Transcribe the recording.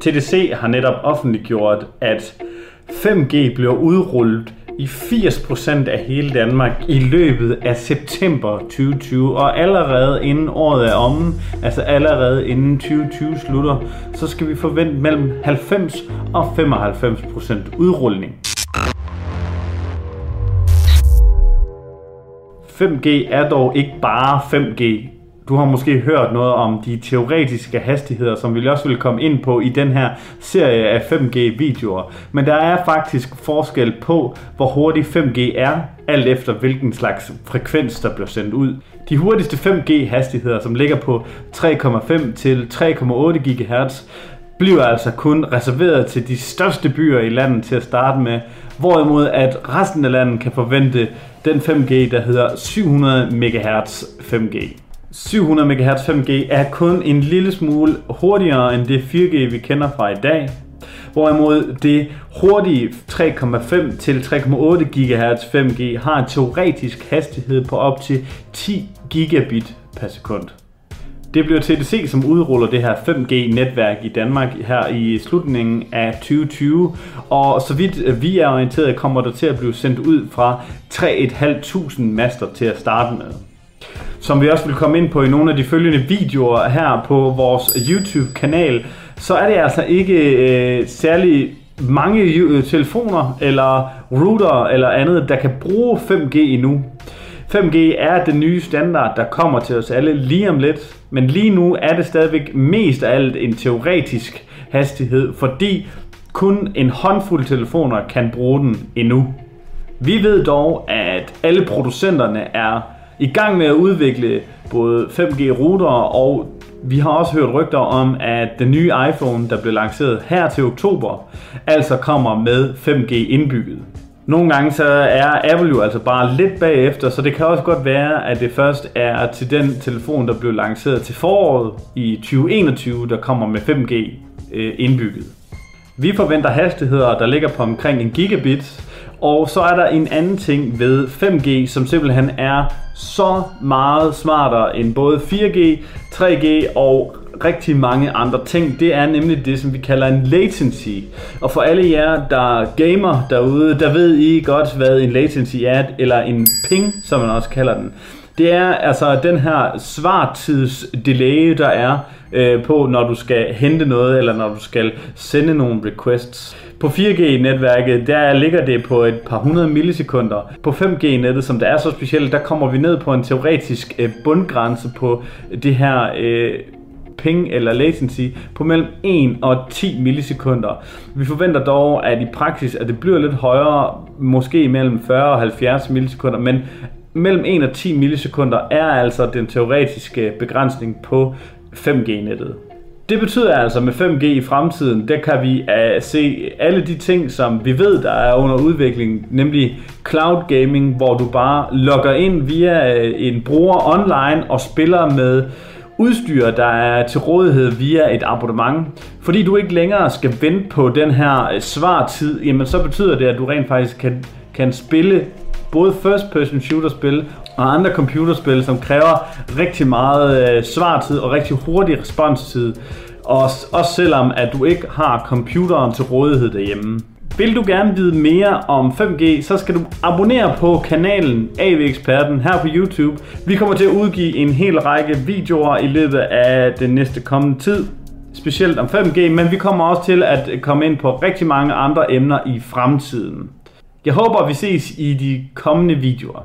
TDC har netop offentliggjort, at 5G bliver udrullet i 80% af hele Danmark i løbet af september 2020. Og allerede inden året er omme, altså allerede inden 2020 slutter, så skal vi forvente mellem 90 og 95% udrulning. 5G er dog ikke bare 5G. Du har måske hørt noget om de teoretiske hastigheder, som vi også vil komme ind på i den her serie af 5G-videoer. Men der er faktisk forskel på, hvor hurtig 5G er, alt efter hvilken slags frekvens, der bliver sendt ud. De hurtigste 5G-hastigheder, som ligger på 3,5 til 3,8 GHz, bliver altså kun reserveret til de største byer i landet til at starte med, hvorimod at resten af landet kan forvente den 5G, der hedder 700 MHz 5G. 700 MHz 5G er kun en lille smule hurtigere end det 4G, vi kender fra i dag. Hvorimod det hurtige 3,5 til 3,8 GHz 5G har en teoretisk hastighed på op til 10 gigabit per sekund. Det bliver TDC, som udruller det her 5G-netværk i Danmark her i slutningen af 2020. Og så vidt øh, vi er orienteret, kommer der til at blive sendt ud fra 3.500 master til at starte med som vi også vil komme ind på i nogle af de følgende videoer her på vores YouTube-kanal, så er det altså ikke øh, særlig mange øh, telefoner eller router eller andet, der kan bruge 5G endnu. 5G er den nye standard, der kommer til os alle lige om lidt, men lige nu er det stadigvæk mest af alt en teoretisk hastighed, fordi kun en håndfuld telefoner kan bruge den endnu. Vi ved dog, at alle producenterne er i gang med at udvikle både 5G-router, og vi har også hørt rygter om, at den nye iPhone, der blev lanceret her til oktober, altså kommer med 5G indbygget. Nogle gange så er Apple jo altså bare lidt bagefter, så det kan også godt være, at det først er til den telefon, der blev lanceret til foråret i 2021, der kommer med 5G øh, indbygget. Vi forventer hastigheder, der ligger på omkring en gigabit, og så er der en anden ting ved 5G, som simpelthen er så meget smartere end både 4G, 3G og rigtig mange andre ting. Det er nemlig det, som vi kalder en latency. Og for alle jer, der gamer derude, der ved I godt, hvad en latency er, eller en ping, som man også kalder den. Det er altså den her svartidsdelay, der er øh, på, når du skal hente noget, eller når du skal sende nogle requests. På 4G-netværket, der ligger det på et par hundrede millisekunder. På 5G-nettet, som der er så specielt, der kommer vi ned på en teoretisk øh, bundgrænse på det her øh, ping eller latency på mellem 1 og 10 millisekunder. Vi forventer dog, at i praksis, at det bliver lidt højere, måske mellem 40 og 70 millisekunder, men mellem 1 og 10 millisekunder er altså den teoretiske begrænsning på 5G-nettet. Det betyder altså med 5G i fremtiden, der kan vi uh, se alle de ting, som vi ved, der er under udvikling, nemlig cloud gaming, hvor du bare logger ind via uh, en bruger online og spiller med udstyr, der er til rådighed via et abonnement. Fordi du ikke længere skal vente på den her øh, svartid, jamen så betyder det, at du rent faktisk kan, kan spille både first person shooter spil og andre computerspil, som kræver rigtig meget øh, svartid og rigtig hurtig responstid. Og også selvom at du ikke har computeren til rådighed derhjemme. Vil du gerne vide mere om 5G, så skal du abonnere på kanalen AV Eksperten her på YouTube. Vi kommer til at udgive en hel række videoer i løbet af den næste kommende tid, specielt om 5G, men vi kommer også til at komme ind på rigtig mange andre emner i fremtiden. Jeg håber, vi ses i de kommende videoer.